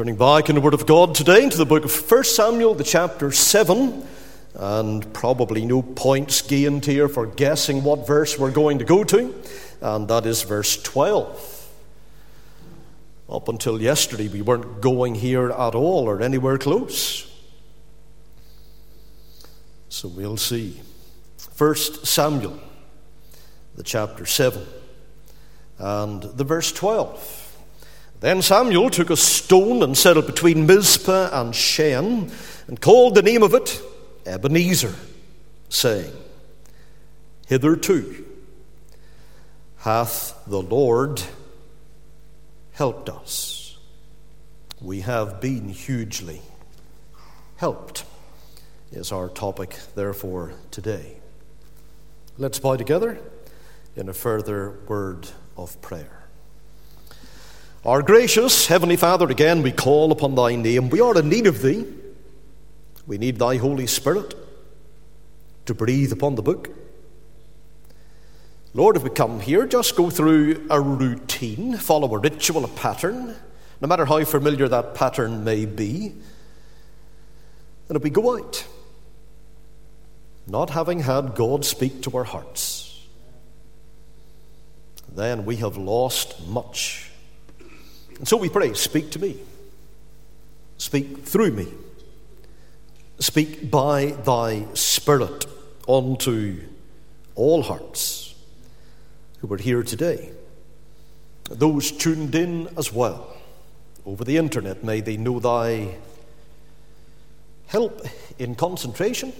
Turning back in the Word of God today into the book of 1 Samuel, the chapter 7, and probably no points gained here for guessing what verse we're going to go to, and that is verse 12. Up until yesterday, we weren't going here at all or anywhere close. So we'll see. 1 Samuel, the chapter 7, and the verse 12. Then Samuel took a stone and set it between Mizpah and Shen, and called the name of it Ebenezer, saying, Hitherto hath the Lord helped us. We have been hugely helped, is our topic, therefore, today. Let's bow together in a further word of prayer. Our gracious Heavenly Father, again we call upon Thy name. We are in need of Thee. We need Thy Holy Spirit to breathe upon the book. Lord, if we come here, just go through a routine, follow a ritual, a pattern, no matter how familiar that pattern may be. And if we go out, not having had God speak to our hearts, then we have lost much and so we pray, speak to me. Speak through me. Speak by thy Spirit unto all hearts who are here today. Those tuned in as well over the internet, may they know thy help in concentration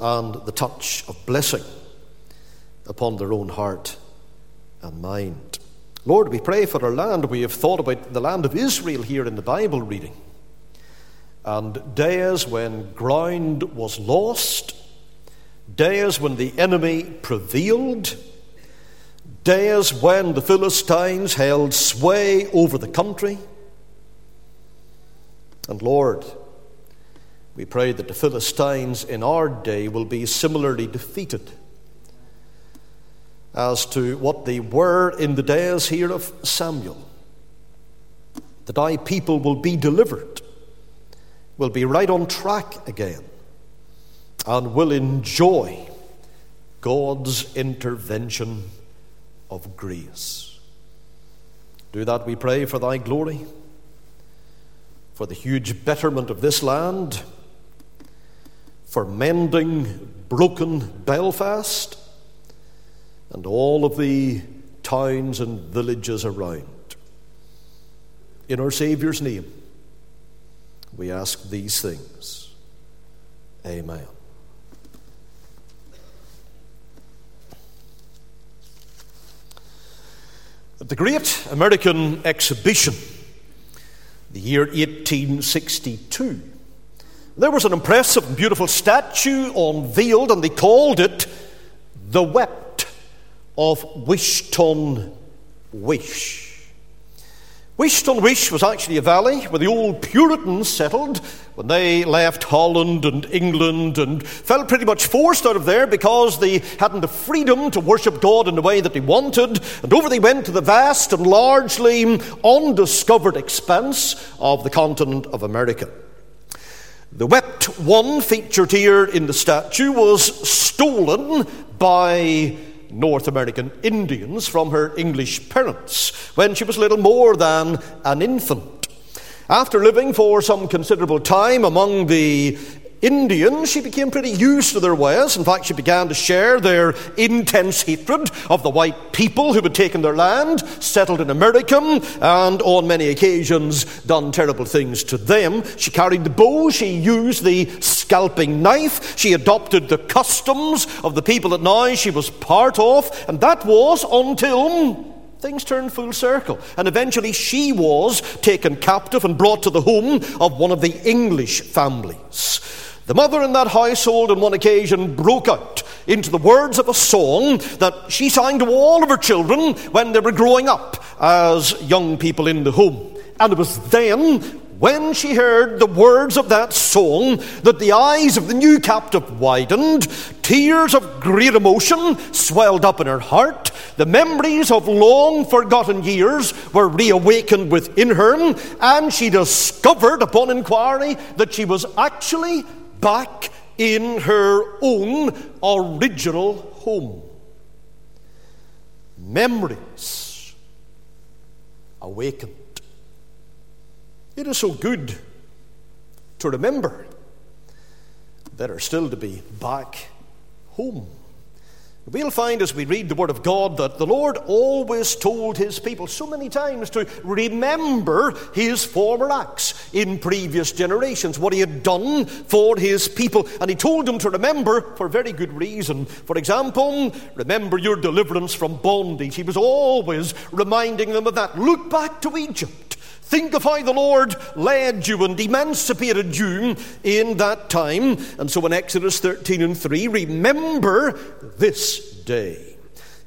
and the touch of blessing upon their own heart and mind. Lord, we pray for our land. We have thought about the land of Israel here in the Bible reading. And days when ground was lost, days when the enemy prevailed, days when the Philistines held sway over the country. And Lord, we pray that the Philistines in our day will be similarly defeated as to what they were in the days here of Samuel. That thy people will be delivered, will be right on track again, and will enjoy God's intervention of grace. Do that, we pray, for thy glory, for the huge betterment of this land, for mending broken Belfast and all of the towns and villages around. In our Saviour's name, we ask these things. Amen. At the Great American Exhibition, the year 1862, there was an impressive and beautiful statue unveiled, and they called it the Wept of Wishton Wish. Wishton Wish was actually a valley where the old Puritans settled when they left Holland and England and felt pretty much forced out of there because they hadn't the freedom to worship God in the way that they wanted. And over they went to the vast and largely undiscovered expanse of the continent of America. The wept one featured here in the statue was stolen by North American Indians from her English parents when she was little more than an infant. After living for some considerable time among the Indians, she became pretty used to their ways. In fact, she began to share their intense hatred of the white people who had taken their land, settled in America, and on many occasions done terrible things to them. She carried the bow, she used the scalping knife, she adopted the customs of the people that now she was part of, and that was until things turned full circle. And eventually she was taken captive and brought to the home of one of the English families. The mother in that household on one occasion broke out into the words of a song that she sang to all of her children when they were growing up as young people in the home. And it was then when she heard the words of that song, that the eyes of the new captive widened, tears of great emotion swelled up in her heart, the memories of long forgotten years were reawakened within her, and she discovered upon inquiry that she was actually back in her own original home. Memories awakened. It is so good to remember are still to be back home. We'll find as we read the Word of God that the Lord always told His people so many times to remember His former acts in previous generations, what He had done for His people. And He told them to remember for very good reason. For example, remember your deliverance from bondage. He was always reminding them of that. Look back to Egypt. Think of how the Lord led you and emancipated you in that time. And so in Exodus 13 and 3, remember this day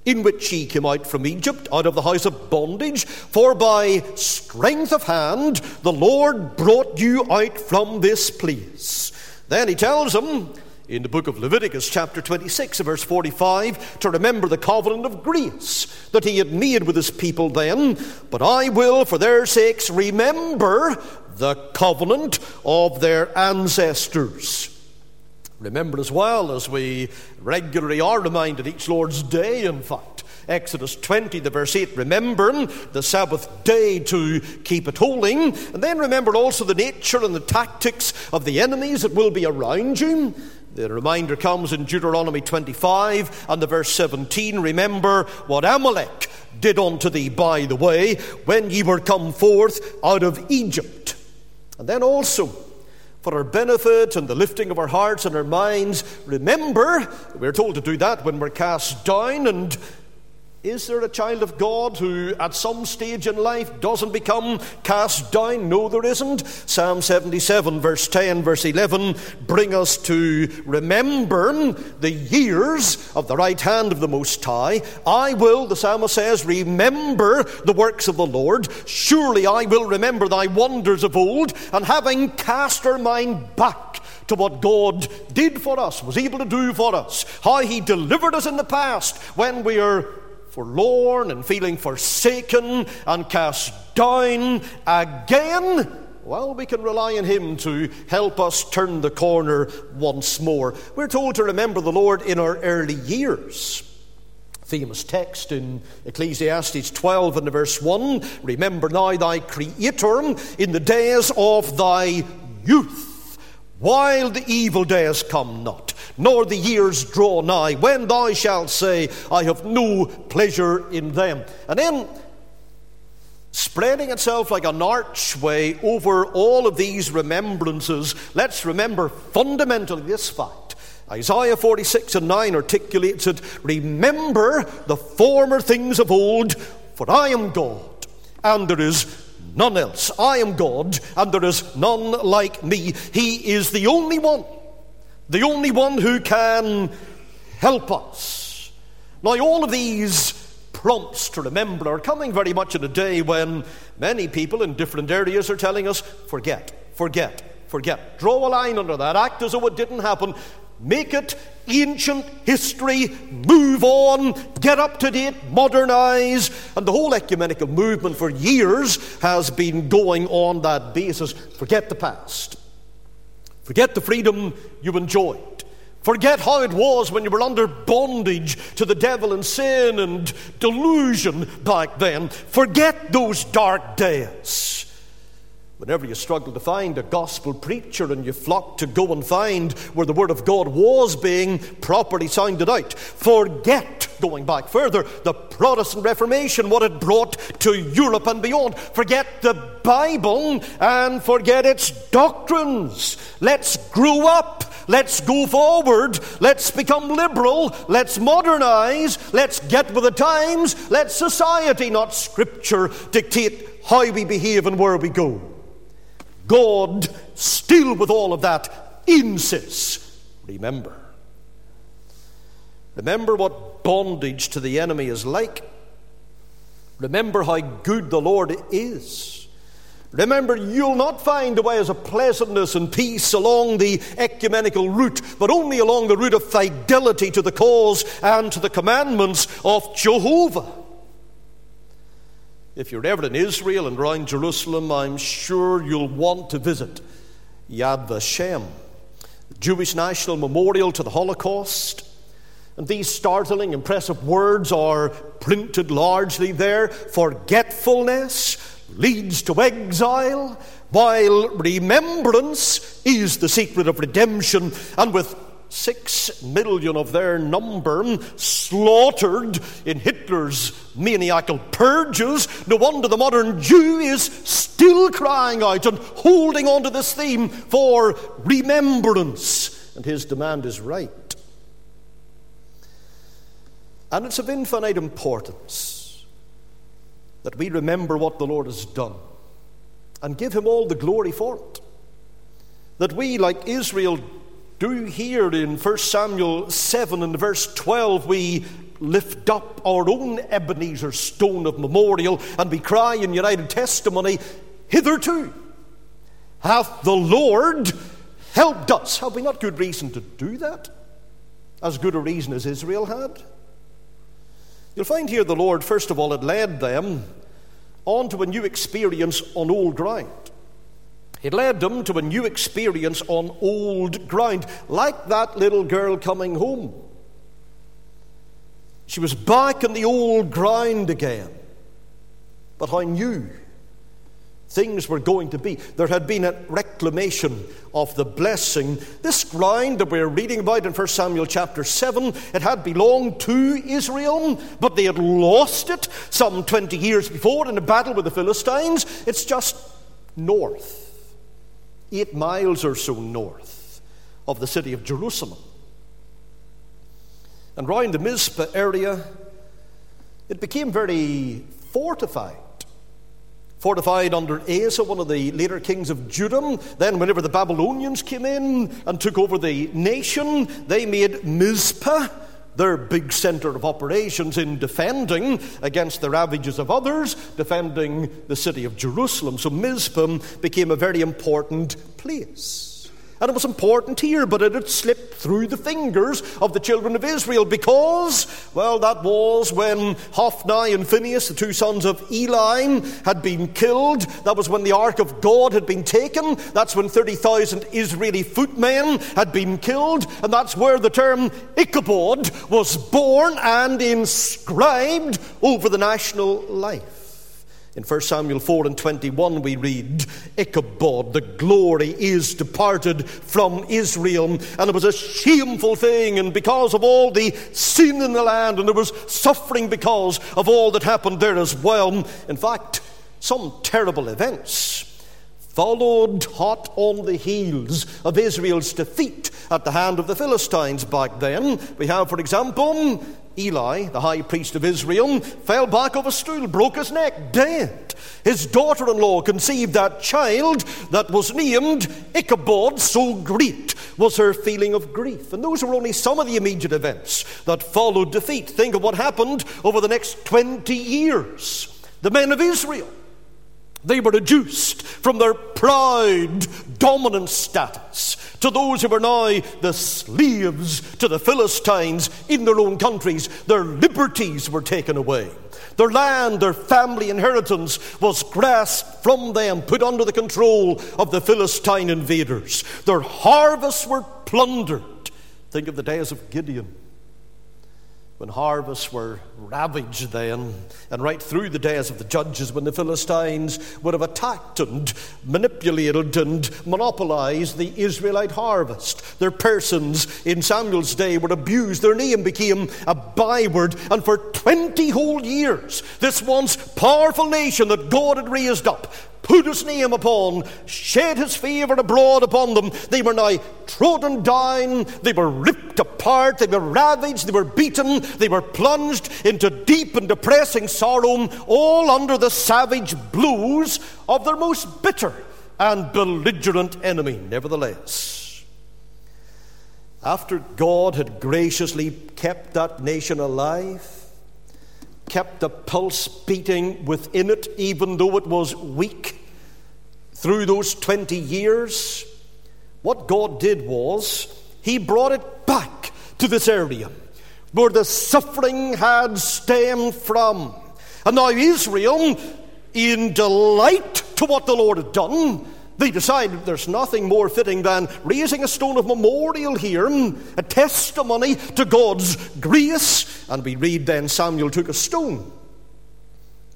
in which ye came out from Egypt, out of the house of bondage, for by strength of hand the Lord brought you out from this place. Then he tells them, in the book of Leviticus, chapter 26, verse 45, to remember the covenant of grace that he had made with his people then. But I will, for their sakes, remember the covenant of their ancestors. Remember as well as we regularly are reminded each Lord's day, in fact. Exodus 20, the verse 8, remember the Sabbath day to keep it holy. And then remember also the nature and the tactics of the enemies that will be around you. The reminder comes in Deuteronomy 25 and the verse 17. Remember what Amalek did unto thee by the way when ye were come forth out of Egypt. And then also, for our benefit and the lifting of our hearts and our minds, remember, we're told to do that when we're cast down and is there a child of God who, at some stage in life, doesn't become cast down? No, there isn't. Psalm 77, verse 10, verse 11, bring us to remember the years of the right hand of the Most High. I will, the psalmist says, remember the works of the Lord. Surely I will remember thy wonders of old, and having cast our mind back to what God did for us, was able to do for us, how he delivered us in the past when we are forlorn and feeling forsaken and cast down again, well, we can rely on Him to help us turn the corner once more. We're told to remember the Lord in our early years. Famous text in Ecclesiastes 12 and verse 1 Remember now thy Creator in the days of thy youth, while the evil days come not nor the years draw nigh, when thou shalt say, I have no pleasure in them. And then, spreading itself like an archway over all of these remembrances, let's remember fundamentally this fact. Isaiah 46 and 9 articulates it Remember the former things of old, for I am God, and there is none else. I am God, and there is none like me. He is the only one the only one who can help us. Now, all of these prompts to remember are coming very much in a day when many people in different areas are telling us forget, forget, forget. Draw a line under that, act as though it didn't happen. Make it ancient history, move on, get up to date, modernize. And the whole ecumenical movement for years has been going on that basis. Forget the past. Forget the freedom you enjoyed. Forget how it was when you were under bondage to the devil and sin and delusion back then. Forget those dark days. Whenever you struggle to find a gospel preacher and you flock to go and find where the Word of God was being properly sounded out, forget, going back further, the Protestant Reformation, what it brought to Europe and beyond. Forget the Bible and forget its doctrines. Let's grow up. Let's go forward. Let's become liberal. Let's modernize. Let's get with the times. Let society, not Scripture, dictate how we behave and where we go. God, still with all of that, insists remember. Remember what bondage to the enemy is like. Remember how good the Lord is. Remember, you'll not find the ways of pleasantness and peace along the ecumenical route, but only along the route of fidelity to the cause and to the commandments of Jehovah. If you're ever in Israel and around Jerusalem, I'm sure you'll want to visit Yad Vashem, the Jewish National Memorial to the Holocaust. And these startling, impressive words are printed largely there. Forgetfulness leads to exile, while remembrance is the secret of redemption. And with six million of their number slaughtered in Hitler's maniacal purges, no wonder the modern Jew is still crying out and holding on to this theme for remembrance. And his demand is right. And it's of infinite importance that we remember what the Lord has done and give Him all the glory for it. That we, like Israel, do you hear in 1 Samuel 7 and verse 12, we lift up our own Ebenezer stone of memorial and we cry in united testimony, Hitherto hath the Lord helped us. Have we not good reason to do that? As good a reason as Israel had? You'll find here the Lord, first of all, had led them on to a new experience on old ground. It led them to a new experience on old ground, like that little girl coming home. She was back in the old ground again. But how new things were going to be. There had been a reclamation of the blessing. This ground that we're reading about in 1 Samuel chapter 7, it had belonged to Israel, but they had lost it some 20 years before in a battle with the Philistines. It's just north, eight miles or so north of the city of Jerusalem. And round the Mizpah area, it became very fortified fortified under Asa, one of the later kings of Judah. Then, whenever the Babylonians came in and took over the nation, they made Mizpah their big center of operations in defending against the ravages of others, defending the city of Jerusalem. So Mizpah became a very important place. And it was important here, but it had slipped through the fingers of the children of Israel because, well, that was when Hophni and Phinehas, the two sons of Eli, had been killed. That was when the ark of God had been taken. That's when 30,000 Israeli footmen had been killed. And that's where the term Ichabod was born and inscribed over the national life. In 1 Samuel 4 and 21, we read, Ichabod, the glory is departed from Israel. And it was a shameful thing, and because of all the sin in the land, and there was suffering because of all that happened there as well. In fact, some terrible events followed hot on the heels of Israel's defeat at the hand of the Philistines back then. We have, for example, Eli, the high priest of Israel, fell back off a stool, broke his neck, dead. His daughter in law conceived that child that was named Ichabod, so great was her feeling of grief. And those were only some of the immediate events that followed defeat. Think of what happened over the next 20 years. The men of Israel they were reduced from their proud, dominant status to those who were now the slaves to the Philistines in their own countries. Their liberties were taken away. Their land, their family inheritance was grasped from them, put under the control of the Philistine invaders. Their harvests were plundered. Think of the days of Gideon when harvests were ravaged then, and right through the days of the judges when the Philistines would have attacked and manipulated and monopolized the Israelite harvest. Their persons in Samuel's day were abused, their name became a byword, and for 20 whole years, this once powerful nation that God had raised up put his name upon, shed his favour abroad upon them. They were now trodden down, they were ripped apart, they were ravaged, they were beaten, they were plunged into deep and depressing sorrow, all under the savage blows of their most bitter and belligerent enemy. Nevertheless, after God had graciously kept that nation alive, kept the pulse beating within it, even though it was weak, through those 20 years, what God did was He brought it back to this area where the suffering had stemmed from. And now Israel, in delight to what the Lord had done, they decided there's nothing more fitting than raising a stone of memorial here, a testimony to God's grace. And we read then Samuel took a stone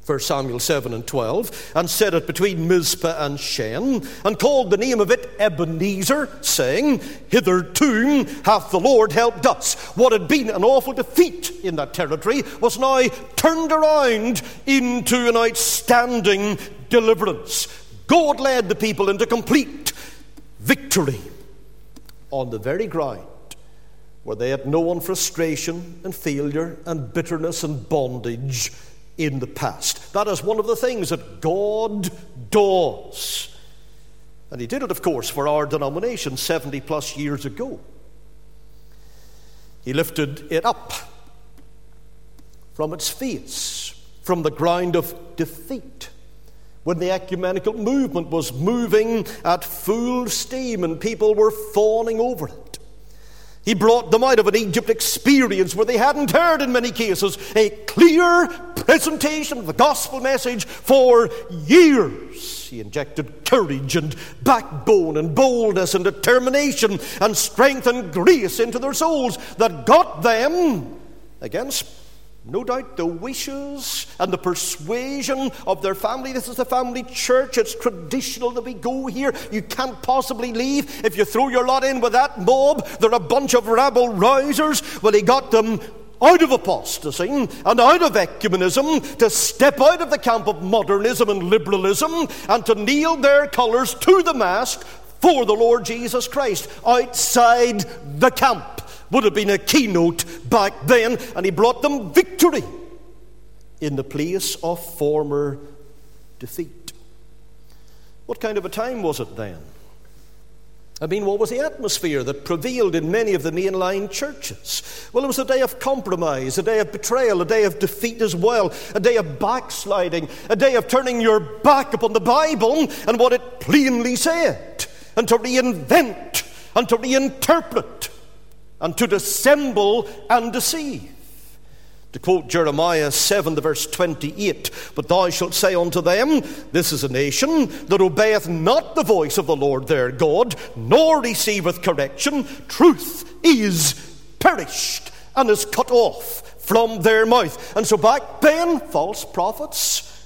1 Samuel 7 and 12, and set it between Mizpah and Shen, and called the name of it Ebenezer, saying, Hitherto hath the Lord helped us. What had been an awful defeat in that territory was now turned around into an outstanding deliverance. God led the people into complete victory on the very ground where they had known frustration and failure and bitterness and bondage in the past. That is one of the things that God does. And He did it, of course, for our denomination 70 plus years ago. He lifted it up from its face, from the ground of defeat. When the ecumenical movement was moving at full steam and people were fawning over it. He brought them out of an Egypt experience where they hadn't heard, in many cases, a clear presentation of the gospel message for years. He injected courage and backbone and boldness and determination and strength and grace into their souls that got them against no doubt the wishes and the persuasion of their family. This is a family church. It's traditional that we go here. You can't possibly leave. If you throw your lot in with that mob, they're a bunch of rabble rousers. Well, he got them out of apostasy and out of ecumenism to step out of the camp of modernism and liberalism and to kneel their colours to the mast for the Lord Jesus Christ outside the camp would have been a keynote back then, and he brought them victory in the place of former defeat. What kind of a time was it then? I mean, what was the atmosphere that prevailed in many of the mainline churches? Well, it was a day of compromise, a day of betrayal, a day of defeat as well, a day of backsliding, a day of turning your back upon the Bible and what it plainly said, and to reinvent and to reinterpret and to dissemble and deceive. To quote Jeremiah 7, the verse 28, But thou shalt say unto them, This is a nation that obeyeth not the voice of the Lord their God, nor receiveth correction. Truth is perished and is cut off from their mouth. And so back then, false prophets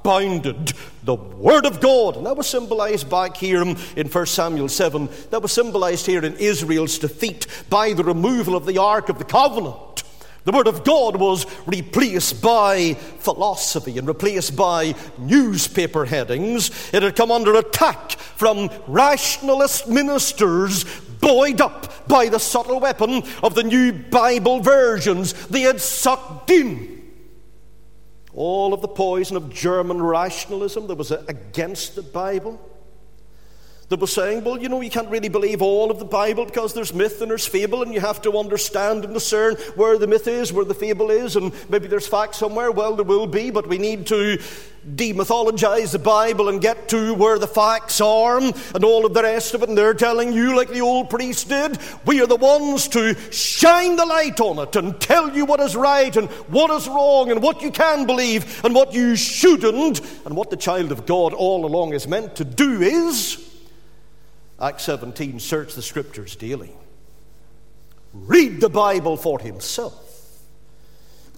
abounded. The Word of God, and that was symbolized back here in 1 Samuel 7, that was symbolized here in Israel's defeat by the removal of the Ark of the Covenant. The Word of God was replaced by philosophy and replaced by newspaper headings. It had come under attack from rationalist ministers buoyed up by the subtle weapon of the new Bible versions they had sucked in all of the poison of German rationalism that was against the Bible, that was saying, well, you know, you can't really believe all of the Bible because there's myth and there's fable, and you have to understand and discern where the myth is, where the fable is, and maybe there's fact somewhere. Well, there will be, but we need to demythologize the Bible and get to where the facts are and all of the rest of it. And they're telling you, like the old priest did, we are the ones to shine the light on it and tell you what is right and what is wrong and what you can believe and what you shouldn't. And what the child of God all along is meant to do is, Acts 17, search the scriptures daily. Read the Bible for himself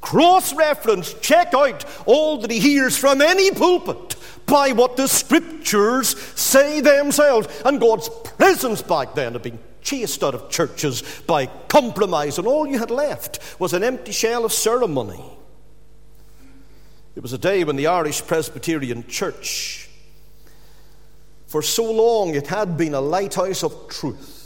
cross reference, check out all that he hears from any pulpit by what the scriptures say themselves. And God's presence back then had been chased out of churches by compromise, and all you had left was an empty shell of ceremony. It was a day when the Irish Presbyterian Church, for so long, it had been a lighthouse of truth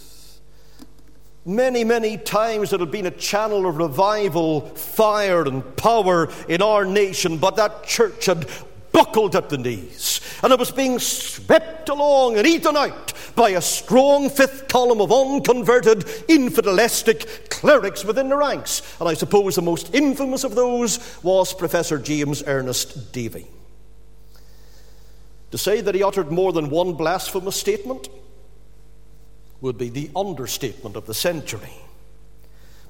Many, many times it had been a channel of revival, fire, and power in our nation, but that church had buckled at the knees and it was being swept along and eaten out by a strong fifth column of unconverted, infidelistic clerics within the ranks. And I suppose the most infamous of those was Professor James Ernest Davey. To say that he uttered more than one blasphemous statement would be the understatement of the century.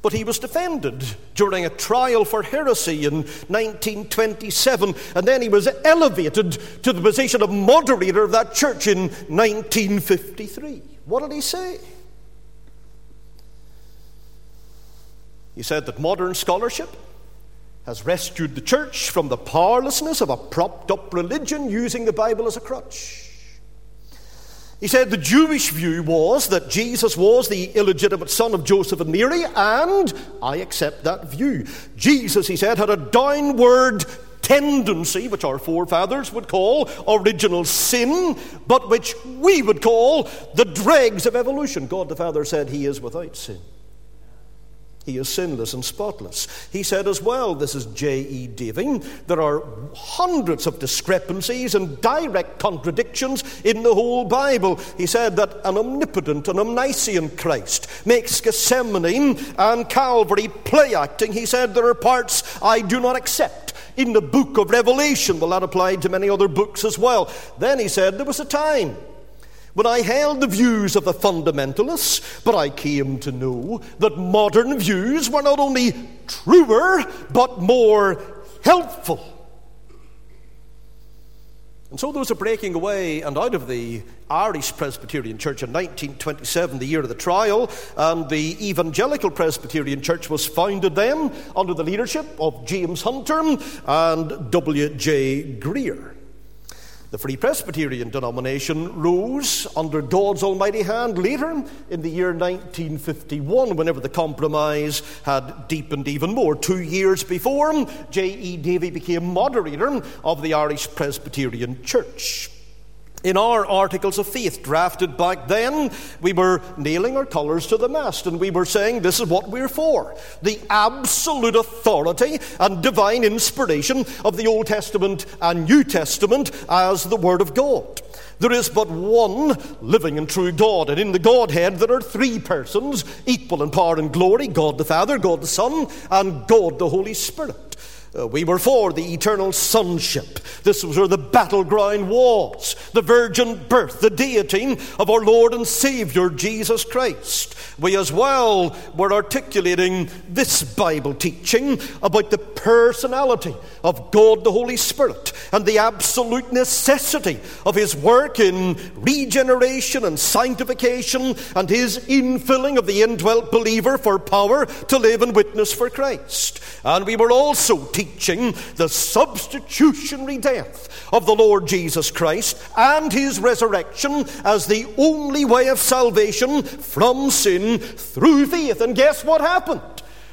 But he was defended during a trial for heresy in 1927, and then he was elevated to the position of moderator of that church in 1953. What did he say? He said that modern scholarship has rescued the church from the powerlessness of a propped up religion using the Bible as a crutch. He said the Jewish view was that Jesus was the illegitimate son of Joseph and Mary, and I accept that view. Jesus, he said, had a downward tendency, which our forefathers would call original sin, but which we would call the dregs of evolution. God the Father said he is without sin. He is sinless and spotless. He said as well, this is J.E. Davey, there are hundreds of discrepancies and direct contradictions in the whole Bible. He said that an omnipotent and omniscient Christ makes Gethsemane and Calvary play acting. He said there are parts I do not accept in the book of Revelation. Well, that applied to many other books as well. Then he said there was a time when I held the views of the fundamentalists, but I came to know that modern views were not only truer, but more helpful. And so those are breaking away and out of the Irish Presbyterian Church in 1927, the year of the trial, and the Evangelical Presbyterian Church was founded then under the leadership of James Hunter and W.J. Grier. The Free Presbyterian denomination rose under God's almighty hand later in the year 1951, whenever the compromise had deepened even more. Two years before, J.E. Davey became moderator of the Irish Presbyterian Church. In our articles of faith drafted back then, we were nailing our colours to the mast and we were saying this is what we're for the absolute authority and divine inspiration of the Old Testament and New Testament as the Word of God. There is but one living and true God, and in the Godhead there are three persons equal in power and glory God the Father, God the Son, and God the Holy Spirit. Uh, we were for the eternal sonship. This was where the battleground was the virgin birth, the deity of our Lord and Savior Jesus Christ. We as well were articulating this Bible teaching about the personality of God the Holy Spirit and the absolute necessity of His work in regeneration and sanctification and His infilling of the indwelt believer for power to live and witness for Christ. And we were also teaching the substitutionary death of the Lord Jesus Christ and his resurrection as the only way of salvation from sin through faith. And guess what happened?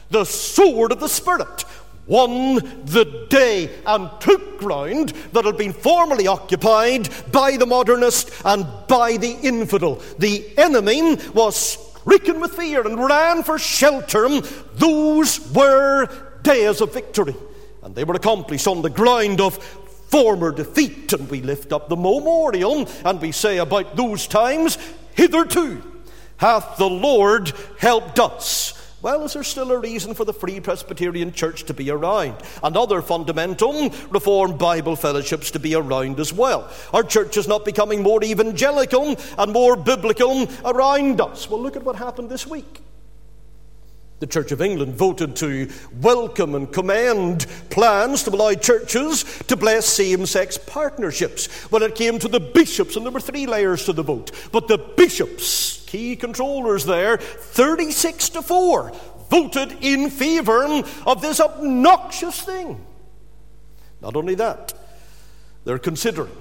The sword of the Spirit won the day and took ground that had been formerly occupied by the modernist and by the infidel. The enemy was stricken with fear and ran for shelter. Those were days of victory. And they were accomplished on the ground of former defeat. And we lift up the memorial and we say about those times, hitherto hath the Lord helped us. Well, is there still a reason for the Free Presbyterian Church to be around and other fundamental Reformed Bible fellowships to be around as well? Our church is not becoming more evangelical and more biblical around us. Well, look at what happened this week. The Church of England voted to welcome and commend plans to allow churches to bless same sex partnerships. When it came to the bishops, and there were three layers to the vote, but the bishops, key controllers there, 36 to 4, voted in favour of this obnoxious thing. Not only that, they're considering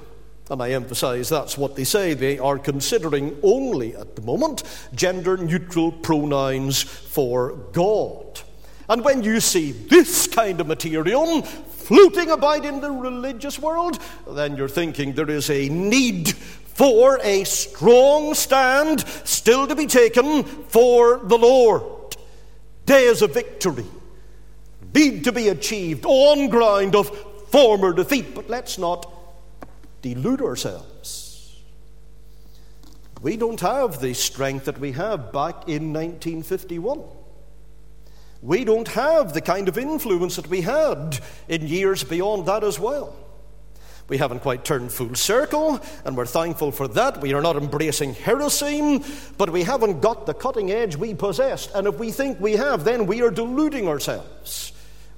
and I emphasize that's what they say. They are considering only at the moment gender neutral pronouns for God. And when you see this kind of material floating about in the religious world, then you're thinking there is a need for a strong stand still to be taken for the Lord. Days of victory need to be achieved on ground of former defeat, but let's not delude ourselves. We don't have the strength that we have back in 1951. We don't have the kind of influence that we had in years beyond that as well. We haven't quite turned full circle, and we're thankful for that. We are not embracing heresy, but we haven't got the cutting edge we possessed. And if we think we have, then we are deluding ourselves.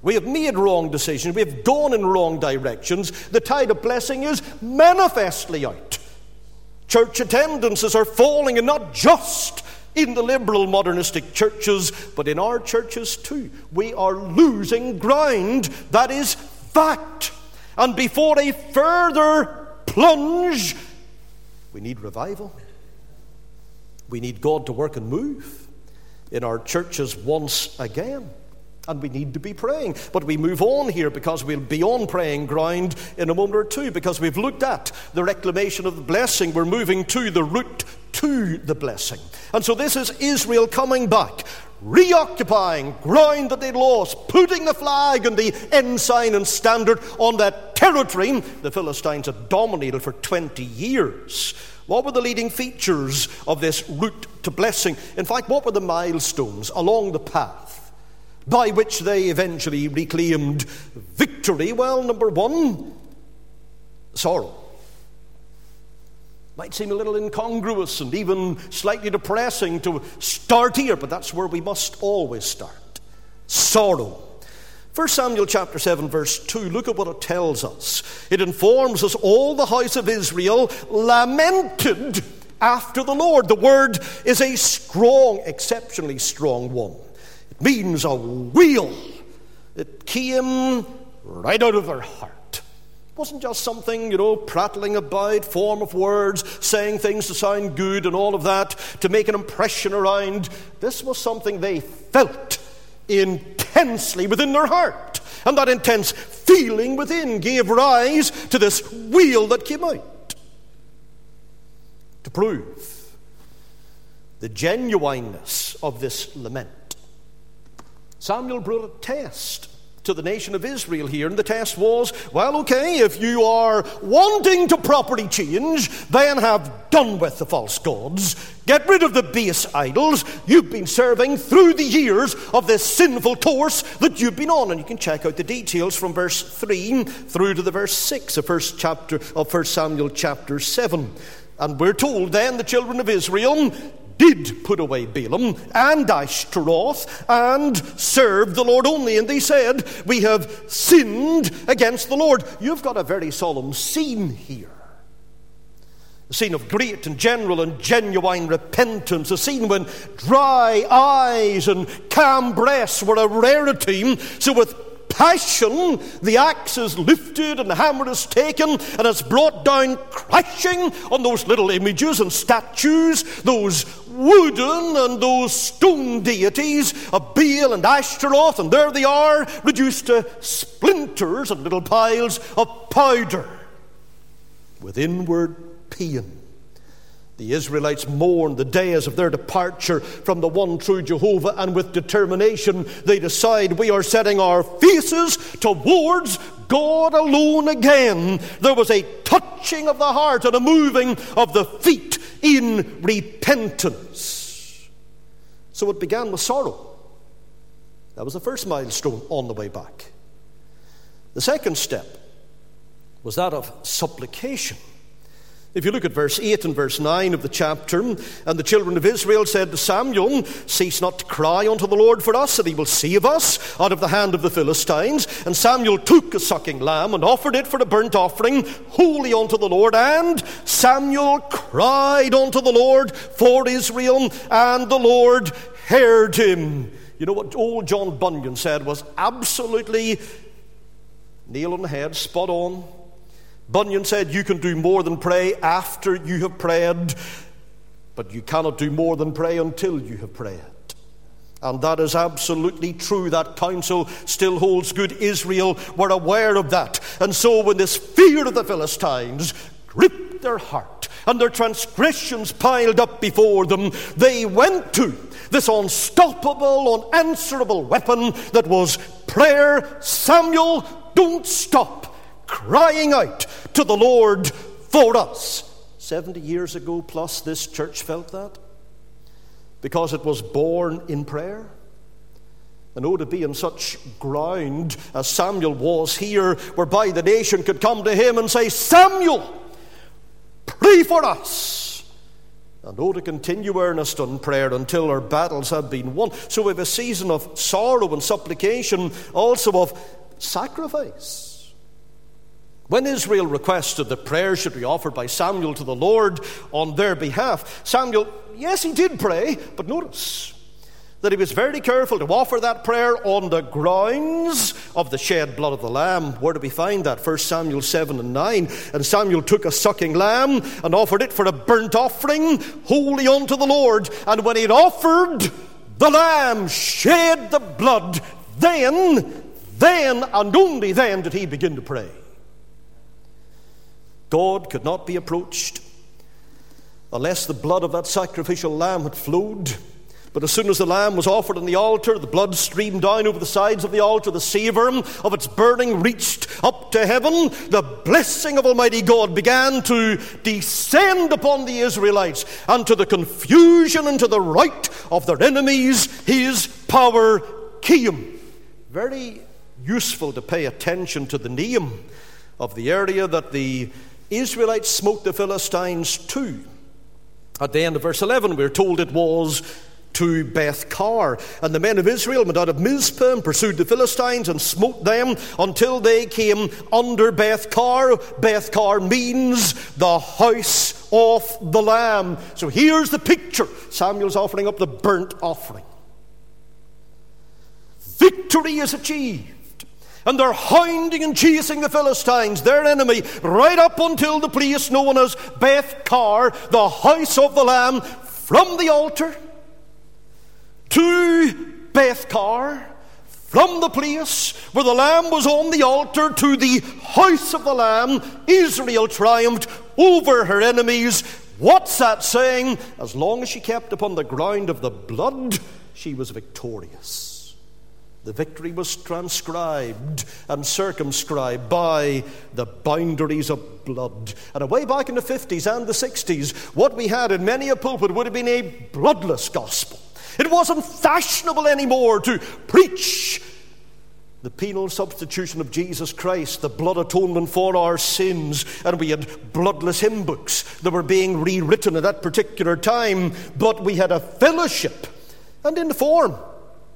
We have made wrong decisions. We have gone in wrong directions. The tide of blessing is manifestly out. Church attendances are falling, and not just in the liberal modernistic churches, but in our churches too. We are losing ground. That is fact. And before a further plunge, we need revival. We need God to work and move in our churches once again. And we need to be praying. But we move on here because we'll be on praying ground in a moment or two because we've looked at the reclamation of the blessing. We're moving to the route to the blessing. And so this is Israel coming back, reoccupying ground that they'd lost, putting the flag and the ensign and standard on that territory the Philistines had dominated for 20 years. What were the leading features of this route to blessing? In fact, what were the milestones along the path by which they eventually reclaimed victory? Well, number one, sorrow. Might seem a little incongruous and even slightly depressing to start here, but that's where we must always start. Sorrow. 1 Samuel chapter 7, verse 2, look at what it tells us. It informs us all the house of Israel lamented after the Lord. The word is a strong, exceptionally strong one. Means a wheel. It came right out of their heart It wasn't just something, you know, prattling about, form of words, saying things to sound good and all of that, to make an impression around. This was something they felt intensely within their heart. And that intense feeling within gave rise to this wheel that came out. To prove the genuineness of this lament, Samuel brought a test to the nation of Israel here. And the test was well, okay, if you are wanting to properly change, then have done with the false gods. Get rid of the base idols you've been serving through the years of this sinful course that you've been on. And you can check out the details from verse 3 through to the verse 6 of first chapter of 1 Samuel chapter 7. And we're told then the children of Israel did put away Baalim and Ashtaroth and served the Lord only. And they said, We have sinned against the Lord. You've got a very solemn scene here. A scene of great and general and genuine repentance, a scene when dry eyes and calm breasts were a rarity. So, with passion, the axe is lifted and the hammer is taken and it's brought down crashing on those little images and statues, those wooden and those stone deities of Baal and Ashtaroth, and there they are, reduced to splinters and little piles of powder with inward pain. The Israelites mourn the days of their departure from the one true Jehovah, and with determination they decide we are setting our faces towards God alone again. There was a touching of the heart and a moving of the feet in repentance. So it began with sorrow. That was the first milestone on the way back. The second step was that of supplication. If you look at verse 8 and verse 9 of the chapter, and the children of Israel said to Samuel, Cease not to cry unto the Lord for us, that he will save us out of the hand of the Philistines. And Samuel took a sucking lamb and offered it for a burnt offering, holy unto the Lord. And Samuel cried unto the Lord for Israel, and the Lord heard him. You know what old John Bunyan said was absolutely nail on the head, spot on. Bunyan said, You can do more than pray after you have prayed, but you cannot do more than pray until you have prayed. And that is absolutely true. That counsel still holds good. Israel were aware of that. And so, when this fear of the Philistines gripped their heart and their transgressions piled up before them, they went to this unstoppable, unanswerable weapon that was prayer. Samuel, don't stop crying out to the Lord for us. 70 years ago plus, this church felt that because it was born in prayer. And oh, to be in such ground as Samuel was here, whereby the nation could come to him and say, Samuel, pray for us. And oh, to continue earnest in prayer until our battles have been won. So we have a season of sorrow and supplication, also of sacrifice. When Israel requested that prayer should be offered by Samuel to the Lord on their behalf, Samuel, yes, he did pray, but notice, that he was very careful to offer that prayer on the grounds of the shed blood of the lamb. Where do we find that? 1 Samuel 7 and 9. And Samuel took a sucking lamb and offered it for a burnt offering, holy unto the Lord. And when he had offered, the lamb shed the blood. Then, then, and only then did he begin to pray. God could not be approached unless the blood of that sacrificial lamb had flowed but as soon as the lamb was offered on the altar, the blood streamed down over the sides of the altar. The savour of its burning reached up to heaven. The blessing of Almighty God began to descend upon the Israelites, and to the confusion and to the right of their enemies, his power came. Very useful to pay attention to the name of the area that the Israelites smote the Philistines to. At the end of verse 11, we're told it was to Beth Car. And the men of Israel went out of Mizpah and pursued the Philistines and smote them until they came under Beth Car. Beth Car means the house of the Lamb. So here's the picture Samuel's offering up the burnt offering. Victory is achieved. And they're hounding and chasing the Philistines, their enemy, right up until the place known as Beth Car, the house of the Lamb, from the altar to Bethcar, from the place where the lamb was on the altar to the house of the lamb, Israel triumphed over her enemies. What's that saying? As long as she kept upon the ground of the blood, she was victorious. The victory was transcribed and circumscribed by the boundaries of blood. And away back in the 50s and the 60s, what we had in many a pulpit would have been a bloodless gospel. It wasn't fashionable anymore to preach the penal substitution of Jesus Christ, the blood atonement for our sins, and we had bloodless hymn books that were being rewritten at that particular time, but we had a fellowship and in the form,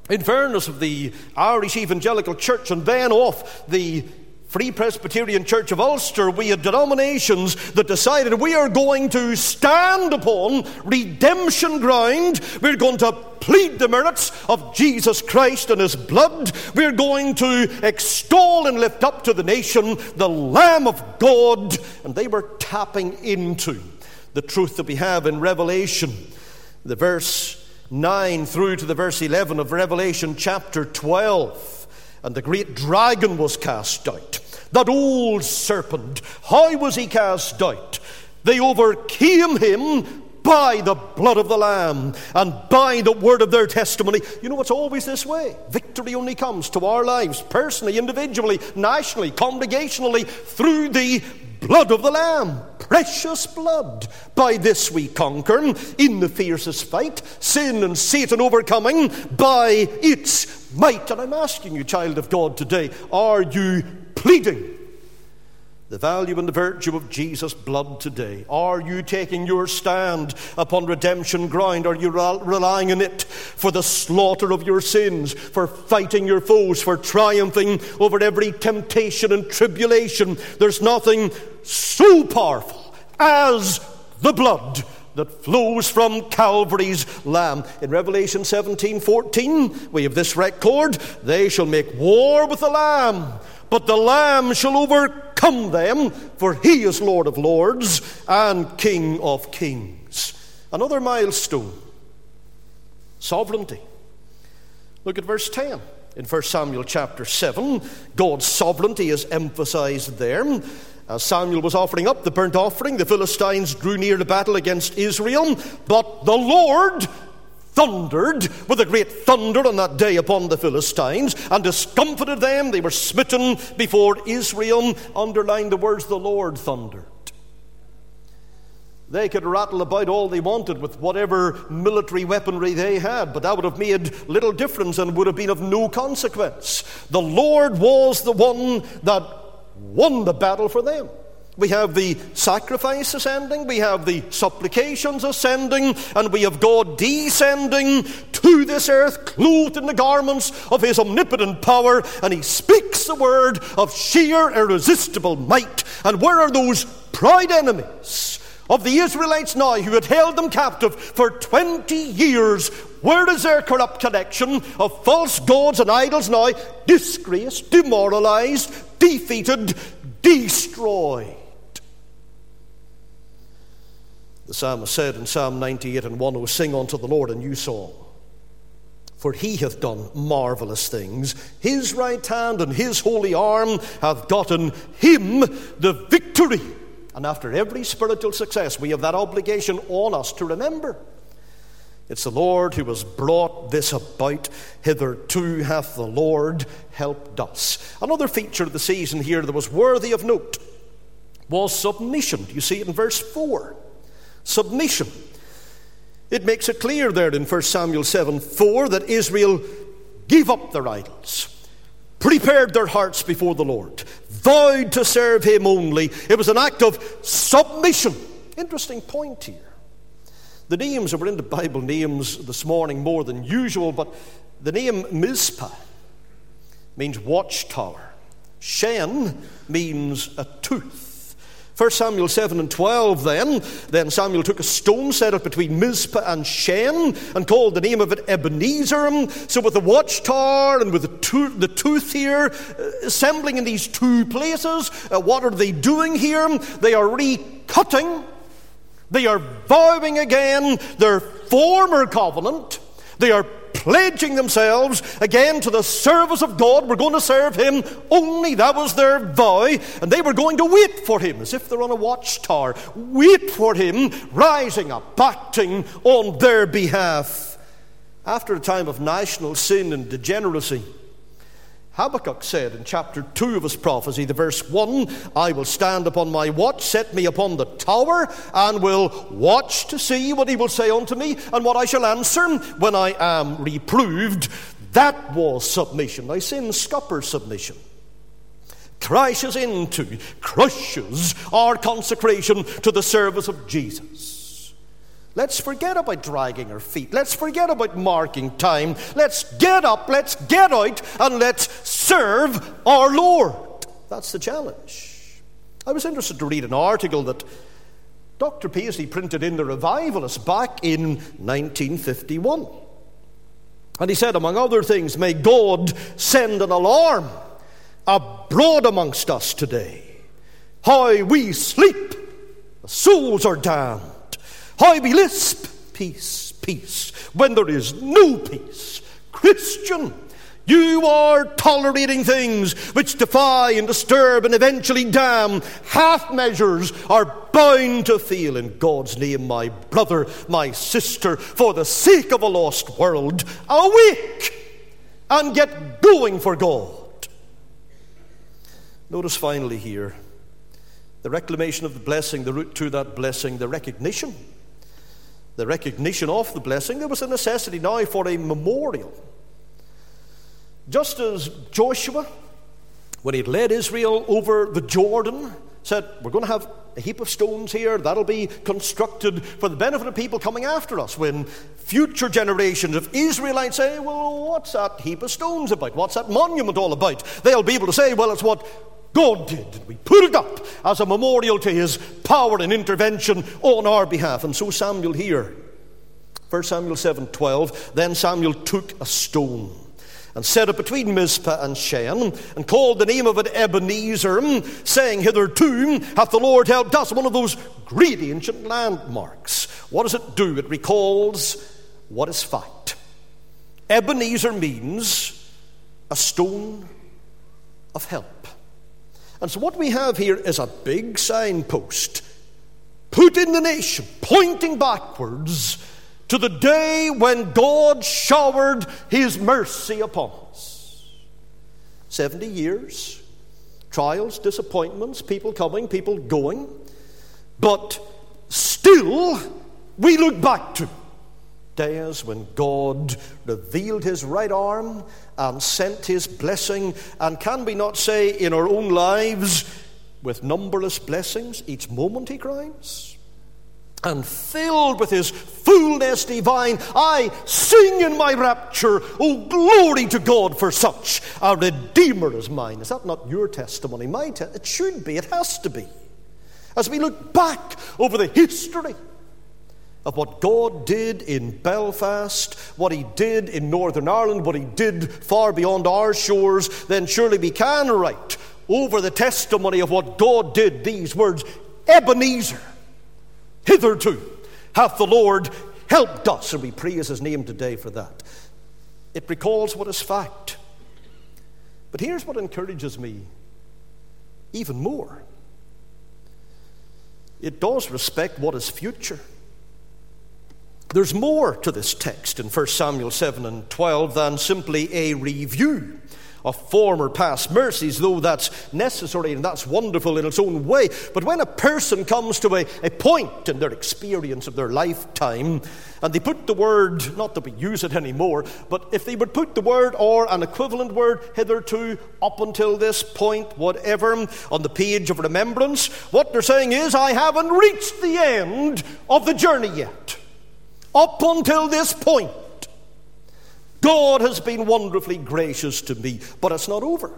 in fairness, of the Irish Evangelical Church and then off the Free Presbyterian Church of Ulster, we had denominations that decided we are going to stand upon redemption ground. We're going to plead the merits of Jesus Christ and His blood. We're going to extol and lift up to the nation the Lamb of God. And they were tapping into the truth that we have in Revelation, the verse 9 through to the verse 11 of Revelation chapter 12 and the great dragon was cast out. That old serpent, how was he cast out? They overcame him by the blood of the Lamb and by the word of their testimony. You know, it's always this way. Victory only comes to our lives, personally, individually, nationally, congregationally, through the blood of the Lamb. Precious blood. By this we conquer in the fiercest fight, sin and Satan overcoming by its might. And I'm asking you, child of God, today, are you pleading the value and the virtue of Jesus' blood today? Are you taking your stand upon redemption ground? Are you relying on it for the slaughter of your sins, for fighting your foes, for triumphing over every temptation and tribulation? There's nothing so powerful as the blood that flows from Calvary's Lamb. In Revelation 17 14, we have this record they shall make war with the Lamb but the Lamb shall overcome them, for he is Lord of lords and King of kings. Another milestone sovereignty. Look at verse 10. In 1 Samuel chapter 7, God's sovereignty is emphasized there. As Samuel was offering up the burnt offering, the Philistines drew near to battle against Israel, but the Lord thundered with a great thunder on that day upon the Philistines and discomfited them. They were smitten before Israel. Underline the words, the Lord thundered. They could rattle about all they wanted with whatever military weaponry they had, but that would have made little difference and would have been of no consequence. The Lord was the one that won the battle for them. We have the sacrifice ascending, we have the supplications ascending, and we have God descending to this earth, clothed in the garments of His omnipotent power, and He speaks the word of sheer, irresistible might. And where are those proud enemies? of the Israelites now who had held them captive for 20 years. Where is their corrupt connection of false gods and idols now? Disgraced, demoralized, defeated, destroyed. The psalmist said in Psalm 98 and 1 Sing unto the Lord a new song. For he hath done marvelous things. His right hand and his holy arm hath gotten him the victory. And after every spiritual success, we have that obligation on us to remember. It's the Lord who has brought this about. Hitherto hath the Lord helped us. Another feature of the season here that was worthy of note was submission. You see it in verse 4? Submission. It makes it clear there in 1 Samuel 7 4 that Israel gave up their idols, prepared their hearts before the Lord, vowed to serve Him only. It was an act of submission. Interesting point here. The names, we're into Bible names this morning more than usual, but the name Mizpah means watchtower. Shen means a tooth. 1 Samuel 7 and 12 then, then Samuel took a stone, set it between Mizpah and Shen, and called the name of it Ebenezer. So with the watchtower and with the, to- the tooth here, uh, assembling in these two places, uh, what are they doing here? They are recutting, they are vowing again their former covenant, they are pledging themselves again to the service of God. We're going to serve Him only. That was their vow. And they were going to wait for Him as if they're on a watchtower. Wait for Him rising up, acting on their behalf. After a time of national sin and degeneracy, Habakkuk said in chapter 2 of his prophecy, the verse 1 I will stand upon my watch, set me upon the tower, and will watch to see what he will say unto me, and what I shall answer when I am reproved. That was submission. I sin scupper submission crashes into, crushes our consecration to the service of Jesus. Let's forget about dragging our feet. Let's forget about marking time. Let's get up, let's get out, and let's serve our Lord. That's the challenge. I was interested to read an article that Dr. Paisley printed in The Revivalist back in 1951. And he said, among other things, may God send an alarm abroad amongst us today. How we sleep, the souls are damned. How we lisp, peace, peace, when there is no peace. Christian, you are tolerating things which defy and disturb and eventually damn. Half measures are bound to fail in God's name, my brother, my sister, for the sake of a lost world. Awake and get going for God. Notice finally here the reclamation of the blessing, the route to that blessing, the recognition the recognition of the blessing, there was a necessity now for a memorial. Just as Joshua, when he led Israel over the Jordan, said, We're going to have a heap of stones here, that'll be constructed for the benefit of people coming after us. When future generations of Israelites say, Well, what's that heap of stones about? What's that monument all about? They'll be able to say, Well, it's what God did. We put it up as a memorial to his power and intervention on our behalf. And so Samuel here, 1 Samuel 7 12, then Samuel took a stone and set it between Mizpah and Shen, and called the name of it Ebenezer, saying, Hitherto hath the Lord helped us. One of those great ancient landmarks. What does it do? It recalls what is fact. Ebenezer means a stone of help. And so what we have here is a big signpost put in the nation, pointing backwards to the day when God showered his mercy upon us. 70 years, trials, disappointments, people coming, people going, but still still we look back to days when God revealed his right arm and sent his blessing. And can we not say in our own lives, with numberless blessings, each moment he cries? And filled with his fullness divine, I sing in my rapture, Oh, glory to God for such a Redeemer as mine. Is that not your testimony? My te- it should be, it has to be. As we look back over the history of what God did in Belfast, what He did in Northern Ireland, what He did far beyond our shores, then surely we can write over the testimony of what God did these words Ebenezer, hitherto hath the Lord helped us, and we praise His name today for that. It recalls what is fact. But here's what encourages me even more it does respect what is future. There's more to this text in 1 Samuel 7 and 12 than simply a review of former past mercies, though that's necessary and that's wonderful in its own way. But when a person comes to a, a point in their experience of their lifetime, and they put the word, not that we use it anymore, but if they would put the word or an equivalent word hitherto, up until this point, whatever, on the page of remembrance, what they're saying is, I haven't reached the end of the journey yet. Up until this point, God has been wonderfully gracious to me, but it's not over.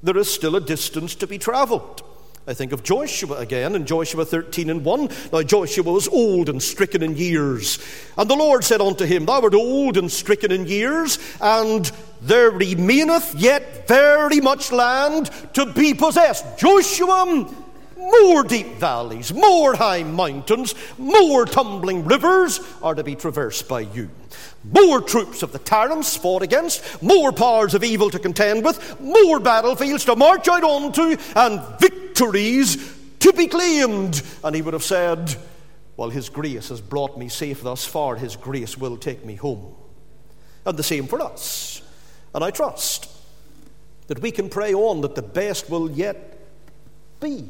There is still a distance to be traveled. I think of Joshua again in Joshua 13 and 1. Now Joshua was old and stricken in years. And the Lord said unto him, Thou art old and stricken in years, and there remaineth yet very much land to be possessed. Joshua, more deep valleys, more high mountains, more tumbling rivers are to be traversed by you. More troops of the tyrants fought against, more powers of evil to contend with, more battlefields to march out onto, and victories to be claimed. And he would have said, Well, his grace has brought me safe thus far, his grace will take me home. And the same for us. And I trust that we can pray on that the best will yet be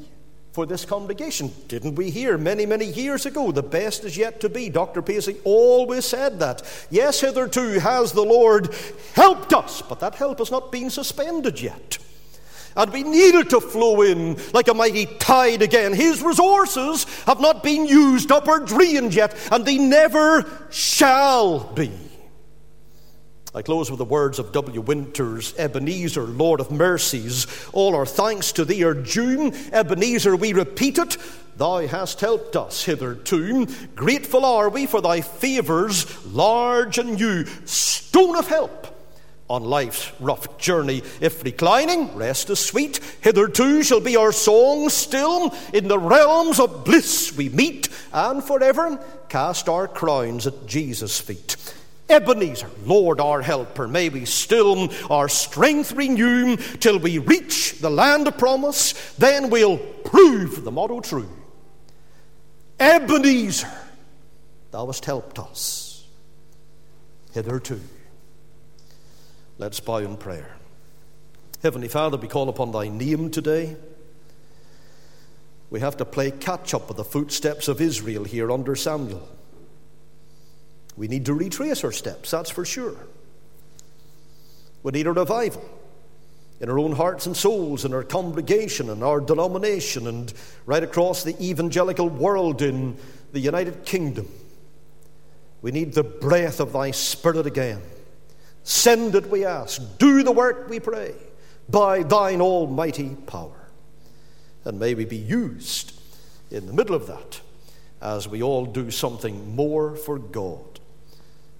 for this congregation. Didn't we hear many, many years ago? The best is yet to be. Dr. Paisley always said that. Yes, hitherto has the Lord helped us, but that help has not been suspended yet. And we need it to flow in like a mighty tide again. His resources have not been used up or drained yet, and they never shall be. I close with the words of W. Winters Ebenezer, Lord of mercies, all our thanks to thee are due. Ebenezer, we repeat it, thou hast helped us hitherto. Grateful are we for thy favours, large and new, stone of help on life's rough journey. If reclining, rest is sweet. Hitherto shall be our song still. In the realms of bliss we meet, and forever cast our crowns at Jesus' feet. Ebenezer, Lord our helper, may we still our strength renew till we reach the land of promise, then we'll prove the motto true. Ebenezer, thou hast helped us hitherto. Let's bow in prayer. Heavenly Father, we call upon thy name today. We have to play catch up with the footsteps of Israel here under Samuel. We need to retrace our steps, that's for sure. We need a revival in our own hearts and souls, in our congregation, in our denomination, and right across the evangelical world in the United Kingdom. We need the breath of thy Spirit again. Send it, we ask. Do the work, we pray, by thine almighty power. And may we be used in the middle of that as we all do something more for God.